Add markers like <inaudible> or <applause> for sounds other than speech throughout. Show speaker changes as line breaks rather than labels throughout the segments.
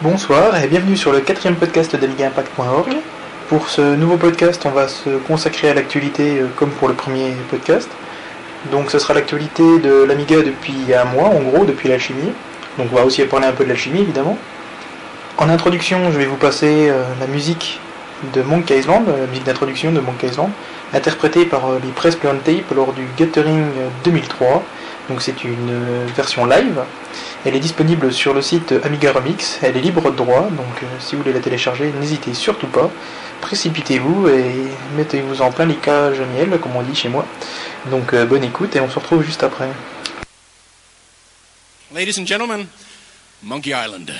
Bonsoir et bienvenue sur le quatrième podcast d'AmigaImpact.org. Pour ce nouveau podcast, on va se consacrer à l'actualité euh, comme pour le premier podcast. Donc ce sera l'actualité de l'Amiga depuis un mois, en gros, depuis l'alchimie. Donc on va aussi parler un peu de l'alchimie, évidemment. En introduction, je vais vous passer euh, la musique de Monkey Island, la musique d'introduction de Monkey Island, interprétée par euh, les Press Play Tape lors du Gathering 2003. Donc c'est une version live. Elle est disponible sur le site Amiga Remix, elle est libre de droit, donc euh, si vous voulez la télécharger, n'hésitez surtout pas. Précipitez-vous et mettez-vous en plein les cages miel, comme on dit chez moi. Donc euh, bonne écoute et on se retrouve juste après.
Ladies and gentlemen, Monkey Island.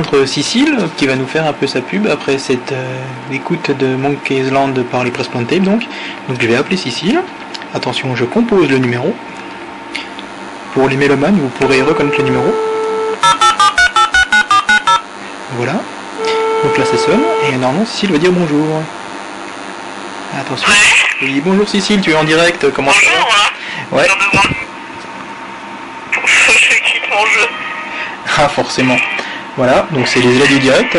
Nous allons joindre Cécile qui va nous faire un peu sa pub après cette euh, écoute de Monkey Island par les Press Tape donc. Donc je vais appeler Cécile. Attention, je compose le numéro. Pour les mélomanes, vous pourrez reconnaître le numéro. Voilà. Donc là ça sonne et normalement Cécile va dire bonjour. Attention. Oui, bonjour Cécile, tu es en direct, comment ça
Bonjour, hein.
va Ouais. <laughs>
Je quitte mon jeu.
Ah forcément. Voilà, donc c'est les élèves du direct.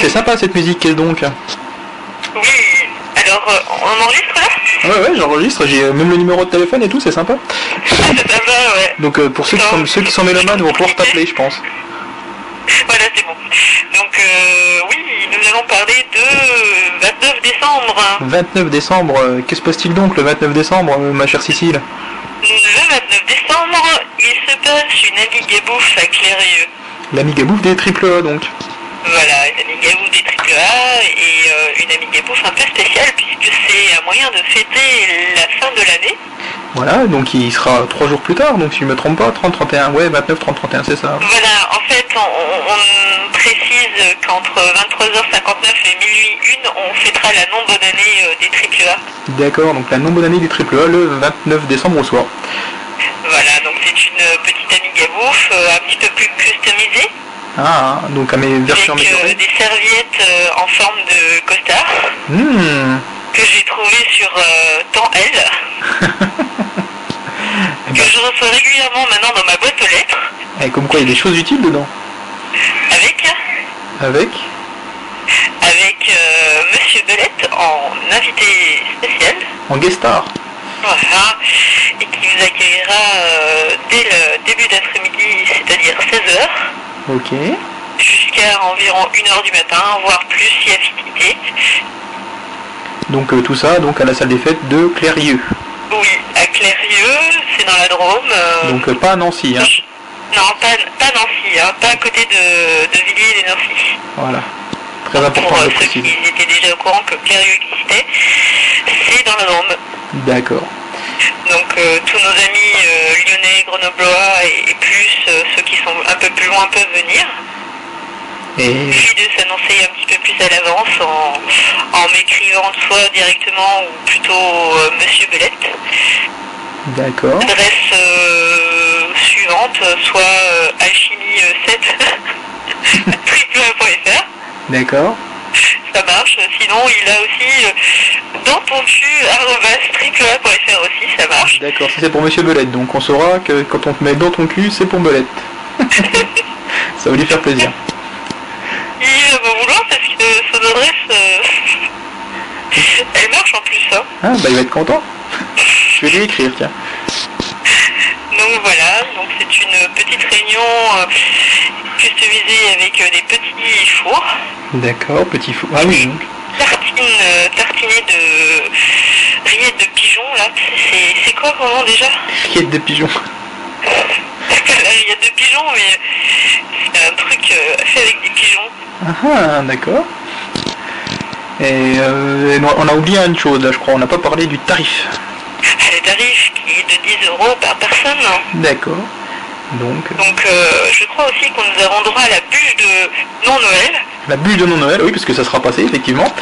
c'est sympa cette musique, quelle donc?
Oui. Alors, euh, on enregistre là?
Ouais ouais j'enregistre, j'ai euh, même le numéro de téléphone et tout, c'est sympa.
Ah, c'est sympa, ouais.
Donc euh, pour ceux qui sont ceux qui sont mélomanes vont pouvoir t'appeler je pense.
Voilà, c'est bon. Donc, euh, oui, nous allons parler de 29 décembre.
29 décembre, euh, que se passe-t-il donc le 29 décembre, ma chère Cécile?
Le 29 décembre, il se passe une Amiga bouffe à Clérieux.
L'amiga bouffe des triple A donc.
Voilà, une Amiga bouffe des AAA et euh, une Amiga bouffe un peu spéciale puisque c'est un moyen de fêter la fin de l'année.
Voilà, donc il sera trois jours plus tard, donc si je me trompe pas, 30-31, ouais 29-30-31 c'est ça.
Voilà, en fait, on, on précise qu'entre 23h59 et minuit 1, on fêtera la non bonne année euh, des AAA.
D'accord, donc la non bonne année du triple A le 29 décembre au soir.
Voilà, donc c'est une petite Amiga bouffe euh, un petit peu plus customisée,
Ah, donc à mes versions
avec euh, des serviettes euh, en forme de costard.
Hmm,
que j'ai trouvé sur euh, L, <laughs>
Eh
que
ben,
je reçois régulièrement maintenant dans ma boîte aux lettres,
et comme quoi il y a des choses utiles dedans.
avec
Avec
avec Monsieur Belette en invité spécial.
en guest star.
Voilà, et qui vous accueillera euh, dès le début d'après-midi, c'est-à-dire 16h,
Ok.
jusqu'à environ 1h du matin, voire plus si affinité.
Donc euh, tout ça donc à la salle des fêtes de Clérieux.
Oui, à Clérieux, c'est dans la Drôme. euh,
Donc pas à Nancy, hein.
Non, pas, pas Nancy, hein, pas à côté de, de Villiers et Nancy.
Voilà. Très
Pour
important
euh,
le
ceux qui étaient déjà au courant que Clérieux existait, c'est dans la Drôme.
D'accord.
Donc euh, tous nos amis euh, lyonnais, grenoblois et, et plus euh, ceux qui sont un peu plus loin peuvent venir.
Et
Puis de s'annoncer un petit peu plus à l'avance en, en m'écrivant soit directement ou plutôt Monsieur Belette.
d'accord.
Adresse suivante, soit euh, alchimie7 <laughs> triple.fr.
D'accord.
Ça marche. Sinon, il a aussi euh, dans ton cul arobase triple.fr aussi, ça marche.
D'accord, ça c'est pour Monsieur Belette, donc on saura que quand on te met dans ton cul, c'est pour Belette. <laughs> ça va lui faire plaisir.
Il va vouloir parce que son adresse, euh, <laughs> elle marche en plus. Hein.
Ah bah il va être content. Je vais lui écrire, tiens.
Donc voilà, donc c'est une petite réunion customisée avec euh, des petits fours,
D'accord, petit fou. Ah oui, donc.
tartines euh, tartinées de rillettes de pigeons là. C'est quoi comment déjà?
Rillette de pigeon. <laughs>
La rillette de pigeons mais c'est un truc euh, fait avec des pigeons.
Ah ah, d'accord. Et euh, on a oublié une chose là, je crois, on n'a pas parlé du tarif.
Le tarif qui est de 10 euros par personne.
D'accord. Donc, euh,
Donc euh, je crois aussi qu'on nous avons droit à la bûche de non-Noël.
la bûche de non-Noël, oui, parce que ça sera passé, effectivement.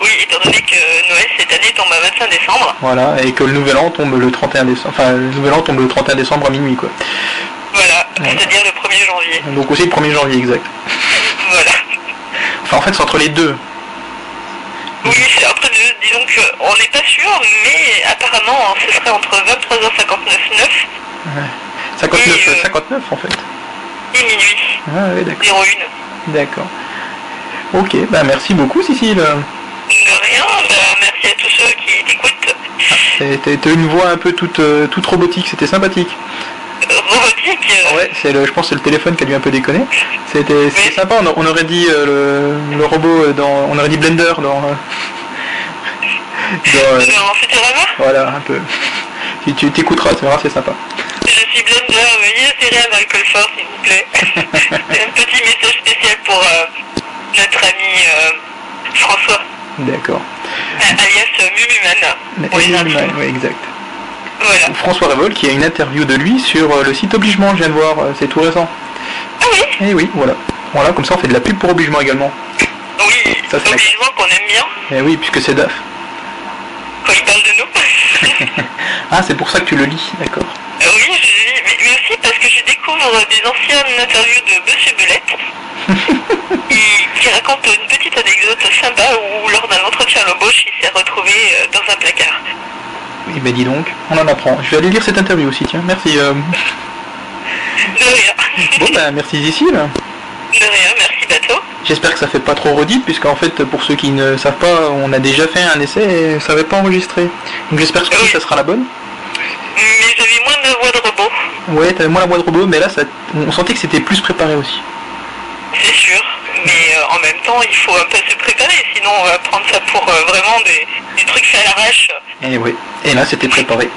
Oui, étant donné que Noël cette année tombe à 25 décembre.
Voilà, et que le nouvel an tombe le 31 décembre. Enfin, le nouvel an tombe le 31 décembre à minuit, quoi.
Voilà,
Voilà.
c'est-à-dire le 1er janvier.
Donc aussi le 1er janvier, exact.
Voilà.
Enfin, en fait, c'est entre les deux.
Oui, c'est entre deux. Disons qu'on n'est pas sûr, mais apparemment, ce serait entre 23h59
Ouais. 59,
Et, euh,
59 en fait.
et minuit
Ah oui, d'accord.
01.
D'accord. Ok, bah merci beaucoup, Cécile.
De rien, bah, merci à tous ceux qui écoutent.
T'as t'as une voix un peu toute, euh, toute robotique, c'était sympathique.
Euh, Robotique,
Ouais, c'est le, je pense que c'est le téléphone qui a dû un peu déconner. C'était c'était
Oui.
sympa, on, on aurait dit euh, le, le robot dans. On aurait dit Blender dans. euh, <laughs> dans, euh, voilà, un peu. Si tu t'écouteras, tu verras, c'est sympa.
je suis Blender, veuillez serrer un alcool fort s'il vous plaît. C'est <laughs> un petit message spécial pour euh, notre ami euh, François,
D'accord.
euh, alias euh, Mumuman, pour les
ouais, exact.
Voilà.
François Révol qui a une interview de lui sur le site Obligement, je viens de voir, c'est tout récent.
Ah oui,
Et oui, voilà. Voilà, comme ça on fait de la pub pour Obligement également.
oui,
Ça, c'est
obligement qu'on aime bien.
Et oui, puisque c'est DAF.
quand il parle de nous. <laughs>
Ah, c'est pour ça que tu le lis, d'accord.
Euh, oui, je lis, mais, mais aussi parce que je découvre des anciennes interviews de Monsieur Belette, <laughs> qui, qui raconte une petite anecdote sympa où lors d'un entretien à l'embauche, il s'est retrouvé euh, dans un placard.
Oui, bah dis donc, on en apprend. Je vais aller lire cette interview aussi, tiens, merci. euh.
De rien.
Bon, bah merci Cécile.
De rien, merci Bateau.
J'espère que ça fait pas trop redite, puisqu'en fait, pour ceux qui ne savent pas, on a déjà fait un essai et ça n'avait pas enregistré. Donc j'espère que ça sera la bonne.
Mais j'avais moins de voix de robot,
Ouais, t'avais moins la voix de robot, mais là, ça... on sentait que c'était plus préparé aussi.
c'est sûr. Mais euh, en même temps, il faut un peu se préparer, sinon on va prendre ça pour euh, vraiment des, des trucs faits à l'arrache.
Et ouais, et là, c'était préparé.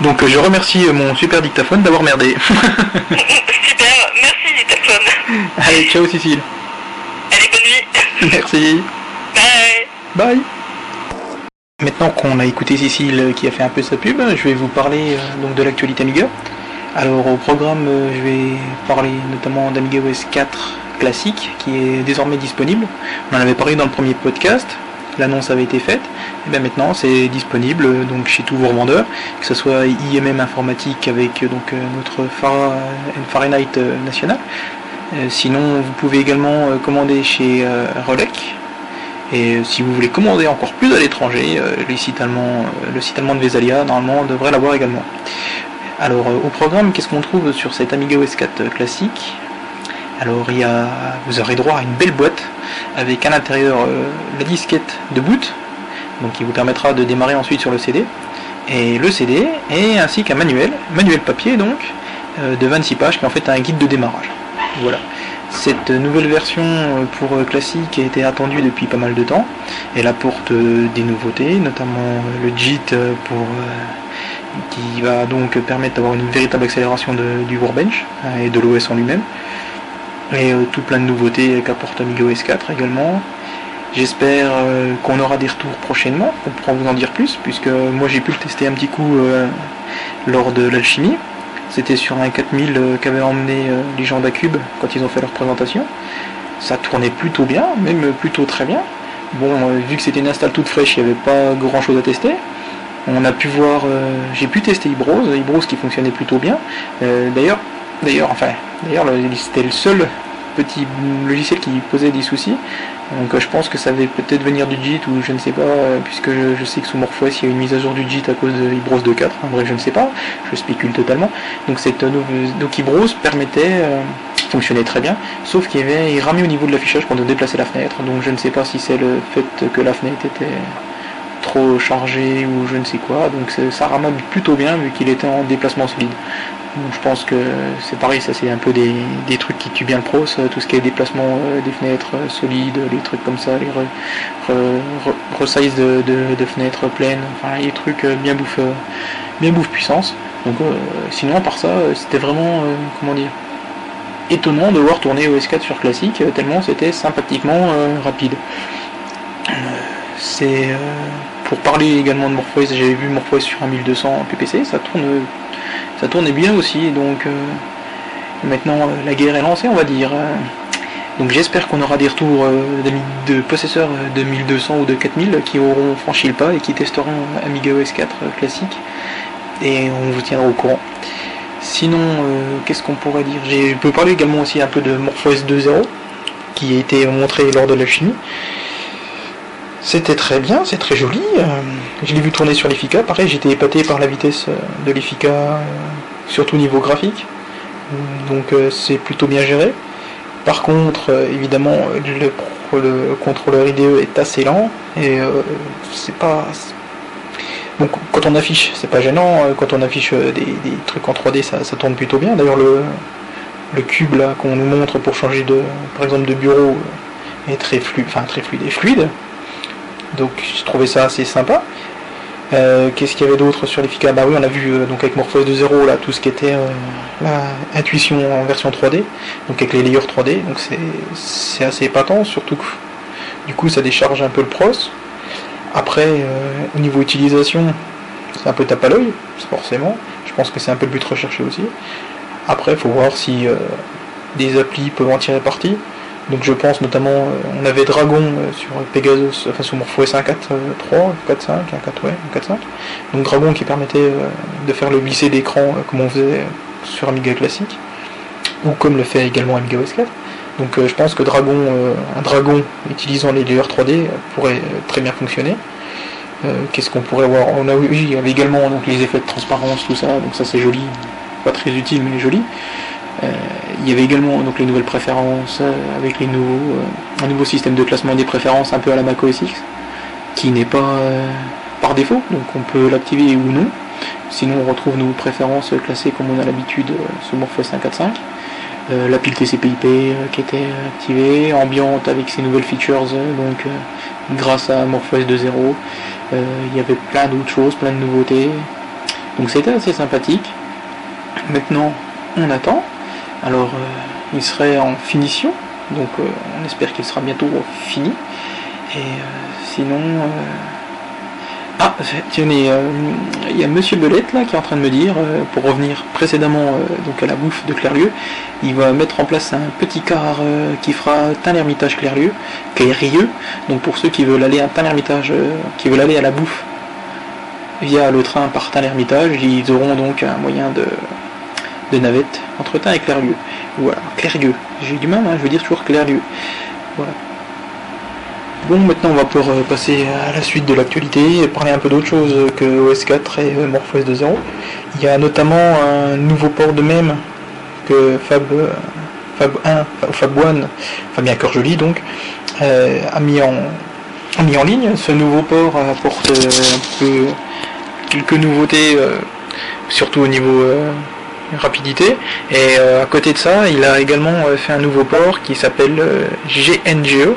Donc euh, je remercie euh, mon super dictaphone d'avoir merdé. <laughs>
Super, merci Dictaphone.
Allez, ciao Cécile.
Allez, bonne nuit. <laughs>
Merci.
Bye.
Bye. Maintenant qu'on a écouté Cécile euh, qui a fait un peu sa pub, je vais vous parler euh, donc de l'actualité Amiga. Alors au programme, euh, je vais parler notamment d'Amiga OS 4 classique qui est désormais disponible. On en avait parlé dans le premier podcast, l'annonce avait été faite. Et bien maintenant c'est disponible euh, donc chez tous vos revendeurs, que ce soit IMM informatique avec euh, donc euh, notre Fahrenheit national. Sinon vous pouvez également commander chez Rolec, et si vous voulez commander encore plus à l'étranger, le site allemand de Vesalia, normalement, devrait l'avoir également. Alors, au programme, qu'est-ce qu'on trouve sur cet Amiga OS 4 euh, classique? Alors, vous aurez droit à une belle boîte avec à l'intérieur euh, la disquette de boot, donc qui vous permettra de démarrer ensuite sur le CD, et le CD, et ainsi qu'un manuel, manuel papier donc, euh, de 26 pages qui est en fait un guide de démarrage. Voilà. Cette nouvelle version euh, pour classique a été attendue depuis pas mal de temps. Elle apporte des nouveautés, notamment le JIT pour, qui va donc permettre d'avoir une véritable accélération du Workbench hein, et de l'OS en lui-même. Et euh, tout plein de nouveautés qu'apporte Amiga OS 4 également. J'espère euh, qu'on aura des retours prochainement, on pourra vous en dire plus, puisque moi j'ai pu le tester un petit coup euh, lors de l'alchimie. C'était sur un 4000 euh, qu'avaient emmené euh, les gens d'Acube quand ils ont fait leur présentation. Ça tournait plutôt bien, même plutôt très bien. Bon, euh, vu que c'était une install toute fraîche, il n'y avait pas grand chose à tester. On a pu voir, euh, j'ai pu tester Ibrose, Ibrose qui fonctionnait plutôt bien. Euh, d'ailleurs, d'ailleurs, enfin, d'ailleurs, le- c'était le seul petit logiciel qui posait des soucis. Donc euh, je pense que ça va peut-être venir du JIT ou je ne sais pas, euh, puisque je, sais que sous MorphOS il y a une mise à jour du JIT à cause de Ibrose 2.4. En vrai, je ne sais pas, je spécule totalement. Donc cette Ibrose permettait, euh, fonctionnait très bien, sauf qu'il y avait, il ramait au niveau de l'affichage quand on déplaçait la fenêtre. Donc je ne sais pas si c'est le fait que la fenêtre était trop chargée ou je ne sais quoi. Donc ça ramait plutôt bien vu qu'il était en déplacement solide. Je pense que c'est pareil, ça c'est un peu des, des trucs qui tuent bien le pros, ça, tout ce qui est déplacement euh, des fenêtres euh, solides, les trucs comme ça, les re, re- re- resize de, fenêtres pleines, enfin les trucs euh, bien bouffe, bien bouffe puissance. Donc sinon à part ça, c'était vraiment comment dire étonnant de voir tourner OS4 sur classique, tellement c'était sympathiquement rapide. C'est pour parler également de MorphOS, j'avais vu MorphOS sur un 1200 PPC, ça tourne ça tournait bien aussi, donc euh, maintenant euh, la guerre est lancée, on va dire. Donc j'espère qu'on aura des retours euh, de possesseurs de 1200 ou de 4000 qui auront franchi le pas et qui testeront Amiga OS 4 euh, classique, et on vous tiendra au courant. Sinon, qu'est-ce qu'on pourrait dire? Je peux parler également aussi un peu de MorphOS 2.0 qui a été montré lors de la chimie. C'était très bien, c'est très joli. euh, je l'ai vu tourner sur l'Effica. Pareil, j'étais épaté par la vitesse euh, de l'Effica, euh, surtout au niveau graphique. Donc c'est plutôt bien géré. Par contre, évidemment, le, contrôleur IDE est assez lent et c'est pas. qu- quand on affiche, c'est pas gênant. Quand on affiche des, trucs en 3D, ça, tourne plutôt bien. D'ailleurs, le, le cube là qu'on nous montre pour changer de, par exemple, de bureau est très fluide, enfin très fluide, et fluide. Donc j'ai trouvé ça assez sympa. Euh, Qu'est-ce qu'il y avait d'autre sur l'efficace Bah oui, on a vu euh, donc avec MorphOS 2.0 là tout ce qui était euh, intuition en version 3D, donc avec les layers 3D, donc c'est assez épatant, surtout que du coup ça décharge un peu le pros. Après, au niveau utilisation, c'est un peu tape à l'œil, forcément. Je pense que c'est un peu le but recherché aussi. Après, il faut voir si des applis peuvent en tirer parti. Donc je pense notamment, euh, on avait Dragon euh, sur Pegasus, enfin sur MorphOS 1.4.3, 4.5, 1.4, ouais, 1.4.5. Donc Dragon qui permettait euh, de faire le glisser d'écran comme on faisait sur Amiga classique, ou comme le fait également Amiga OS 4. Donc je pense que Dragon, un Dragon utilisant les layers 3D euh, pourrait très bien fonctionner. Qu'est-ce qu'on pourrait voir? On oui, il y avait également donc les effets de transparence, tout ça, donc ça c'est joli, pas très utile mais joli. Euh, il y avait également donc les nouvelles préférences euh, avec les euh, un nouveau système de classement des préférences un peu à la Mac OS X, qui n'est pas par défaut, donc on peut l'activer ou non. Sinon on retrouve nos préférences classées comme on a l'habitude sur MorphOS 1.4.5. Euh, la pile TCP/IP qui était activée, ambiante avec ses nouvelles features, donc grâce à MorphOS 2.0. Euh, il y avait plein d'autres choses, plein de nouveautés. Donc c'était assez sympathique. Maintenant, on attend. Alors, euh, il serait en finition, donc euh, on espère qu'il sera bientôt fini. Et euh, sinon, ah, euh, il y a Monsieur Belette là qui est en train de me dire, pour revenir précédemment donc à la bouffe de Clairlieu, il va mettre en place un petit car qui fera Tain-l'Hermitage Clairlieu, Clairieux. Donc pour ceux qui veulent aller à Tain-l'Hermitage, qui veulent aller à la bouffe via le train par Tain-l'Hermitage, ils auront donc un moyen de, de navette entre Tain et Clairlieu. Voilà, Clairieux. J'ai du mal, hein, je veux dire toujours Clairlieu. Voilà. Bon, maintenant on va pouvoir euh, passer à la suite de l'actualité et parler un peu d'autre chose que OS 4 et euh, MorphOS 2.0. Il y a notamment un nouveau port de même que Fab, euh, Fab 1, ou Fab 1, Fabien Corjoli donc, a, mis en, mis en ligne. Ce nouveau port apporte quelques nouveautés, surtout au niveau rapidité. Et euh, à côté de ça, il a également euh, fait un nouveau port qui s'appelle euh, GNGO.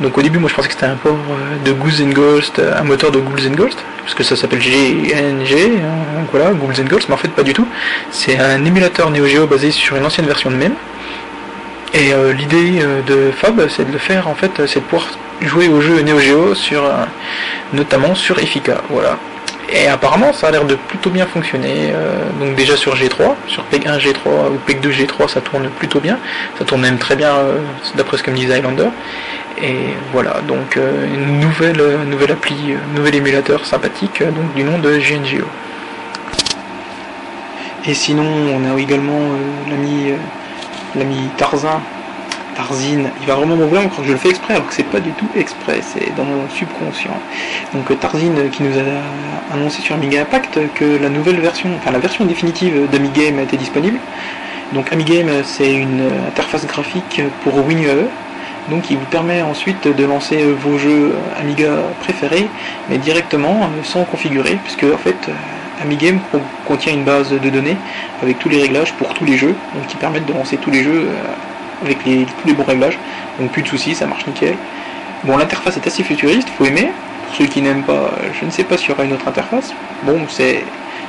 Donc au début, moi je pensais que c'était un port de Ghouls and Ghost, un moteur de Ghouls and Ghost, parce que ça s'appelle GNG, hein, donc voilà, Ghouls and Ghost, mais en fait pas du tout. C'est un émulateur Neo Geo basé sur une ancienne version de même. Et l'idée de Fab, c'est de le faire en fait, c'est de pouvoir jouer au jeu Neo Geo sur, notamment sur Effica, voilà. Et apparemment, ça a l'air de plutôt bien fonctionner. euh, donc déjà sur G3, sur PEG 1 G3 ou PEG 2 G3, ça tourne plutôt bien. Ça tourne même très bien, euh, d'après ce que me disait Highlander. Et voilà, donc euh, une nouvelle, nouvelle appli, nouvel émulateur sympathique, donc du nom de GNGO. Et sinon, on a également l'ami Tarzan, Tarzine, il va vraiment m'en vouloir, je crois que je le fais exprès, alors que c'est pas du tout exprès, c'est dans mon subconscient. Donc euh, Tarzine euh, qui nous a annoncé sur Amiga Impact que la nouvelle version, enfin la version définitive d'Amigame était disponible. Donc Amigame c'est une euh, interface graphique pour WinUAE, donc il vous permet ensuite de lancer vos jeux Amiga préférés, mais directement sans configurer, puisque en fait Amigame con- contient une base de données avec tous les réglages pour tous les jeux, donc qui permettent de lancer tous les jeux avec les, tous les bons réglages. Donc plus de soucis, ça marche nickel. Bon, l'interface est assez futuriste, faut aimer. Pour ceux qui n'aiment pas, je ne sais pas s'il y aura une autre interface. Bon, c'est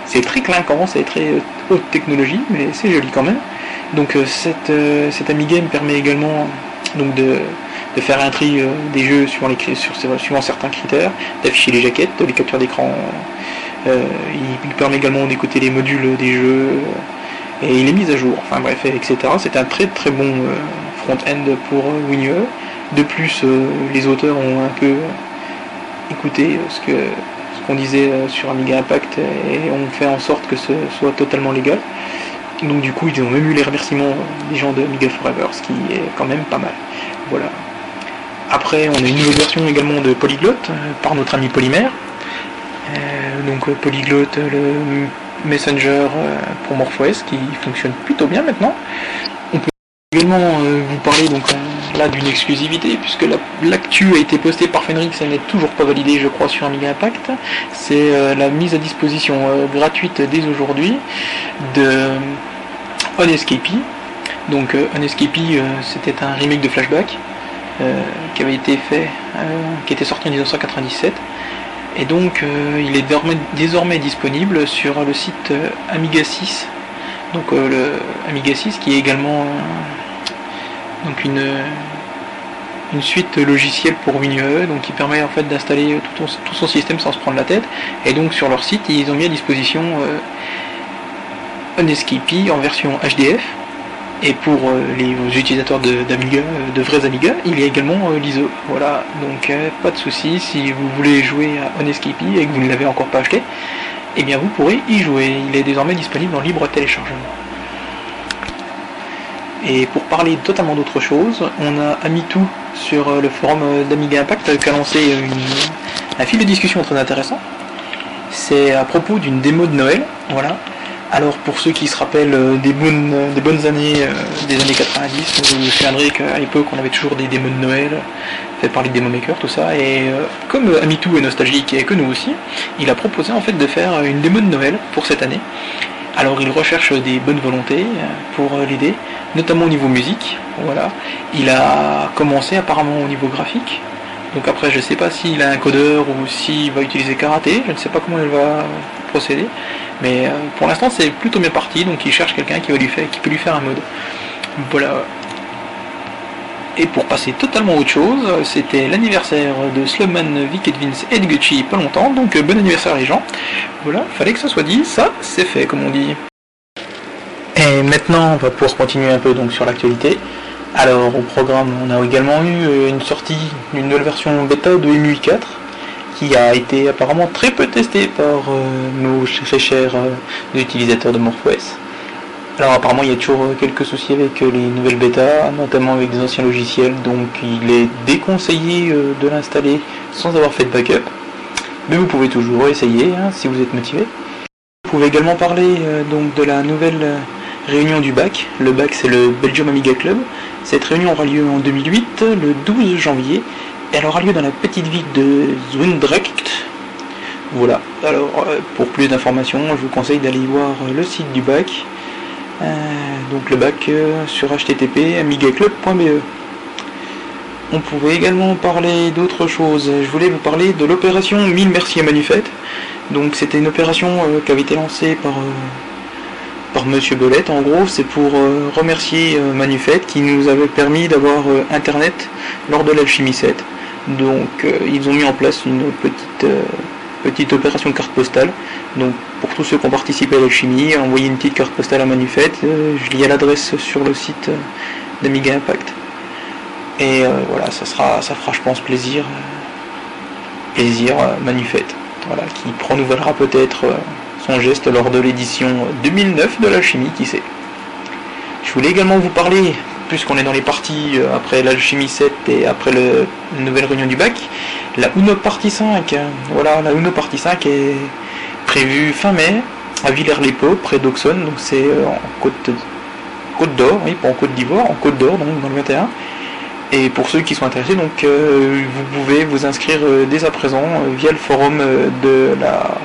c'est très clinquant, c'est très euh, haute technologie, mais c'est joli quand même. Donc euh, cette, euh, Amigame permet également donc de, de faire un tri euh, des jeux suivant, les, suivant certains critères, d'afficher les jaquettes, les captures d'écran. Euh, il, permet également d'écouter les modules des jeux et il est mis à jour. Enfin bref, etc. C'est un très très bon euh, front-end pour euh, WinUE. De plus, euh, les auteurs ont un peu écouté ce ce qu'on disait sur Amiga Impact et ont fait en sorte que ce soit totalement légal. Donc du coup, ils ont même eu les remerciements des gens de Amiga Forever, ce qui est quand même pas mal. Voilà. Après, on a une nouvelle version également de Polyglot euh, par notre ami Polymère. Donc Polyglot, euh, le Messenger euh, pour MorphOS qui fonctionne plutôt bien maintenant. On peut également euh, vous parler donc euh, là d'une exclusivité puisque la- l'actu a été postée par Fenrix, elle n'est toujours pas validée je crois sur Amiga Impact. C'est la mise à disposition gratuite dès aujourd'hui de Unescapee. Donc c'était un remake de Flashback qui avait été fait, qui était sorti en 1997. Et donc euh, il est désormais, disponible sur le site euh, Amiga 6. Donc euh, le Amiga 6 qui est également donc une, une suite logicielle pour WinUE, donc qui permet en fait d'installer tout, tout son système sans se prendre la tête. Et donc sur leur site ils ont mis à disposition Unescapee en version HDF Et pour les utilisateurs d'Amiga, de, vrais Amiga, il y a également l'ISO. Voilà, donc pas de souci si vous voulez jouer à Onescape et que vous ne l'avez encore pas acheté, eh bien vous pourrez y jouer. Il est désormais disponible en libre téléchargement. Et pour parler totalement d'autre chose, on a Amitou sur le forum d'Amiga Impact qui a lancé un fil de discussion très intéressant. C'est à propos d'une démo de Noël. Voilà. Alors pour ceux qui se rappellent des bonnes, des bonnes années euh, des années 90, vous vous souviendrez qu'à l'époque on avait toujours des démos de Noël, fait par les démo makers, tout ça. Et euh, comme Amitou est nostalgique et que nous aussi, il a proposé en fait de faire une démo de Noël pour cette année. Alors il recherche des bonnes volontés euh, pour l'aider, notamment au niveau musique. Voilà. Il a commencé apparemment au niveau graphique. Donc après je sais pas s'il a un codeur ou s'il va utiliser karaté, je ne sais pas comment il va procéder. Mais euh, pour l'instant c'est plutôt bien parti, donc il cherche quelqu'un qui qui peut lui faire un mode. Voilà. Et pour passer totalement autre chose, c'était l'anniversaire de Slumman, Vic Vince et Gucci pas longtemps, donc euh, bon anniversaire les gens. Voilà, fallait que ça soit dit, ça c'est fait comme on dit. Et maintenant on va pouvoir continuer un peu donc sur l'actualité. Alors au programme on a également eu euh, une sortie d'une nouvelle version bêta de MUI 4 qui a été apparemment très peu testée par euh, nos très chers utilisateurs de MorphOS. Alors apparemment il y a toujours euh, quelques soucis avec euh, les nouvelles bêtas, notamment avec des anciens logiciels, donc il est déconseillé euh, de l'installer sans avoir fait de backup. Mais vous pouvez toujours essayer hein, si vous êtes motivé. Vous pouvez également parler donc de la nouvelle réunion du BAC. Le BAC c'est le Belgium Amiga Club. Cette réunion aura lieu en 2008, le 12 janvier. Elle aura lieu dans la petite ville de Zundrecht. Voilà. Alors pour plus d'informations, je vous conseille d'aller voir le site du BAC euh, donc le bac euh, sur http amigaclub.be. On pouvait également parler d'autre chose. Je voulais vous parler de l'opération 1000 merci à Manufette. Donc c'était une opération euh, qui avait été lancée par, par Monsieur. En gros, c'est pour remercier Manufette qui nous avait permis d'avoir Internet lors de l'Alchimie 7. Donc ils ont mis en place une petite petite opération carte postale. Donc pour tous ceux qui ont participé à l'alchimie, envoyez une petite carte postale à Manufette. Euh, je lis à l'adresse sur le site euh, d'Amiga Impact. Et euh, voilà, ça sera, ça fera je pense plaisir, plaisir Manufette. Voilà, qui renouvellera peut-être son geste lors de l'édition 2009 de l'alchimie, qui sait. Je voulais également vous parler puisqu'on est dans les parties après l'alchimie 7 et après la nouvelle réunion du bac, la Uno Partie 5, voilà, la Uno Partie 5 est prévue fin mai à Villers-les-Paux, près d'Auxonne, donc c'est euh, en Côte, d'Or, pas en Côte d'Ivoire, en Côte d'Or, donc dans le 21. Et pour ceux qui sont intéressés, euh, vous pouvez vous inscrire euh, dès à présent via le forum de la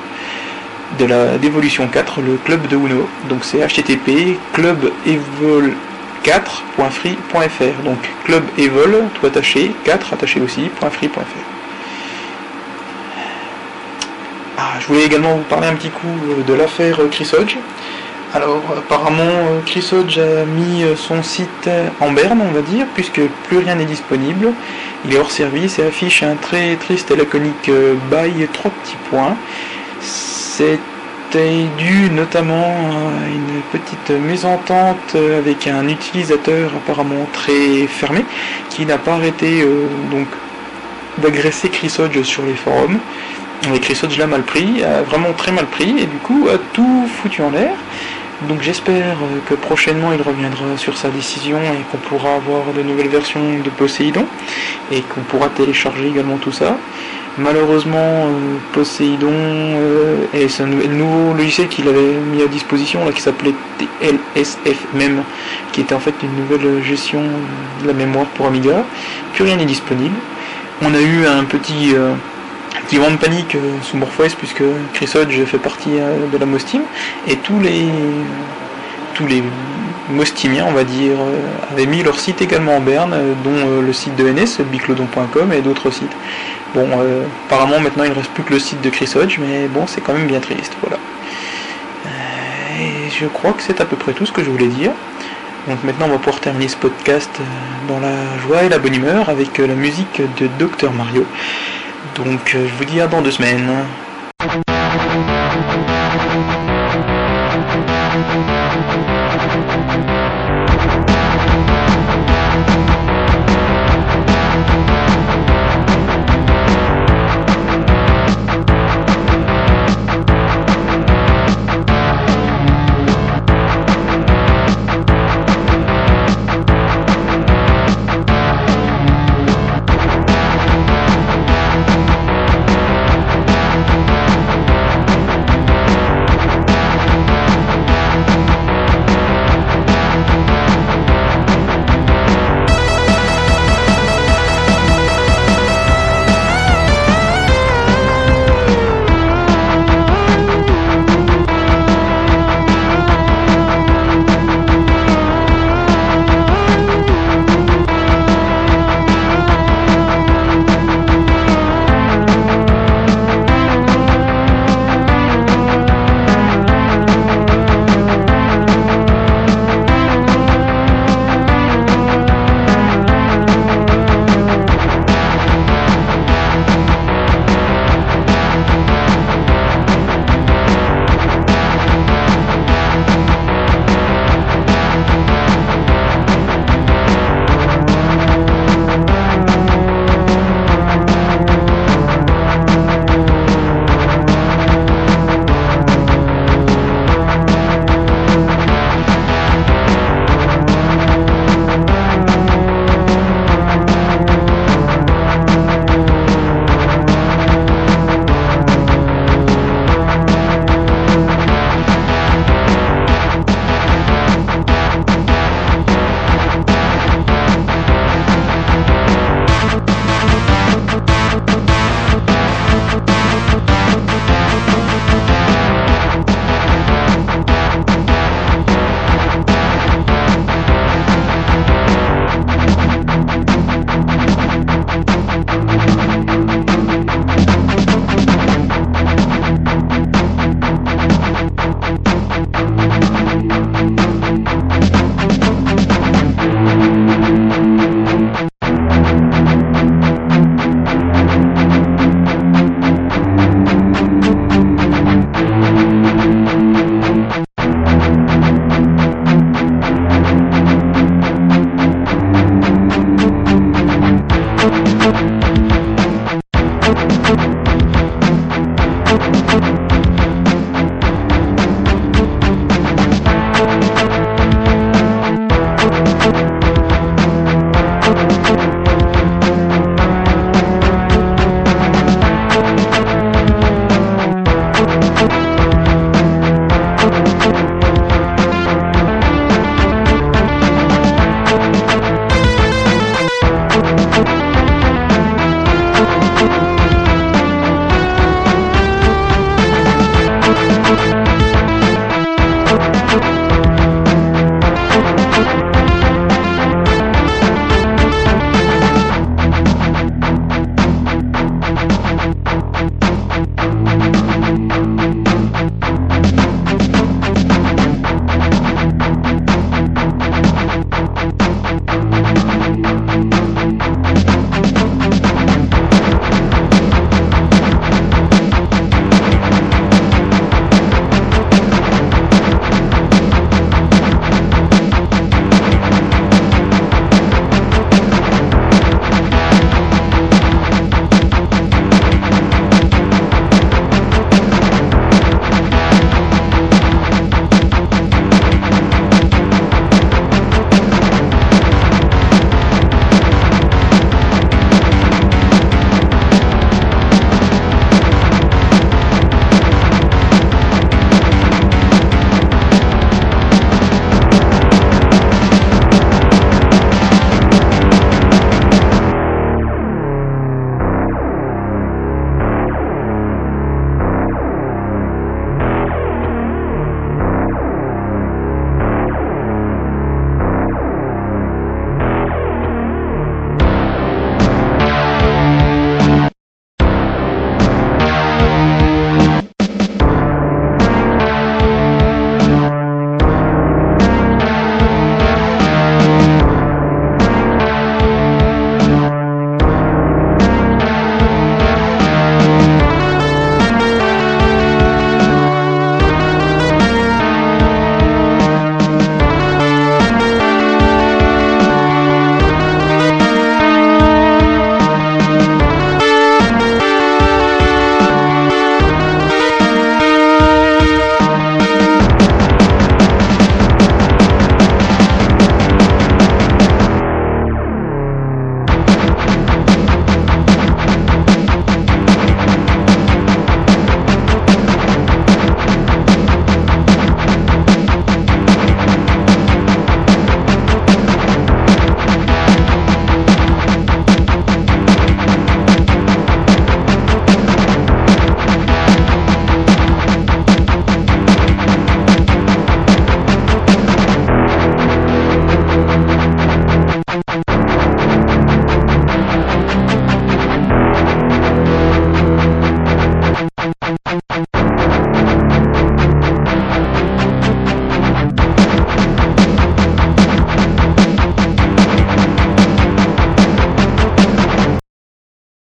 de la d'évolution 4, le club de Uno. Donc c'est http clubevol 4.free.fr donc club evol tout attaché 4 attaché aussi .free.fr Ah, je voulais également vous parler un petit coup euh, de l'affaire euh, Chris Hodge. Alors apparemment euh, Chris Hodge a mis son site en berne on va dire puisque plus rien n'est disponible. Il est hors service et affiche un très triste et laconique bail trois petits points. C'était dû notamment à une petite mésentente avec un utilisateur apparemment très fermé qui n'a pas arrêté donc d'agresser Chris Hodge sur les forums. Et Chris l'a mal pris, a vraiment très mal pris, et du coup a tout foutu en l'air. Donc j'espère euh, que prochainement il reviendra sur sa décision et qu'on pourra avoir de nouvelles versions de Poséidon et qu'on pourra télécharger également tout ça. Malheureusement, euh, Poséidon euh, et c'est un nouveau logiciel qu'il avait mis à disposition qui s'appelait TLSF même, qui était en fait une nouvelle gestion de la mémoire pour Amiga. Plus rien n'est disponible. On a eu un petit qui de panique euh, sous MorphOS puisque Chris Hodge fait partie euh, de la Mostim et tous les Mostimiens on va dire euh, avaient mis leur site également en berne dont le site de NS biclodon.com et d'autres sites. Bon apparemment maintenant il ne reste plus que le site de Chris Hodge mais bon c'est quand même bien triste voilà. Et je crois que c'est à peu près tout ce que je voulais dire. Donc maintenant on va pouvoir terminer ce podcast dans la joie et la bonne humeur avec la musique de Dr Mario. Donc euh, je vous dis à dans deux semaines.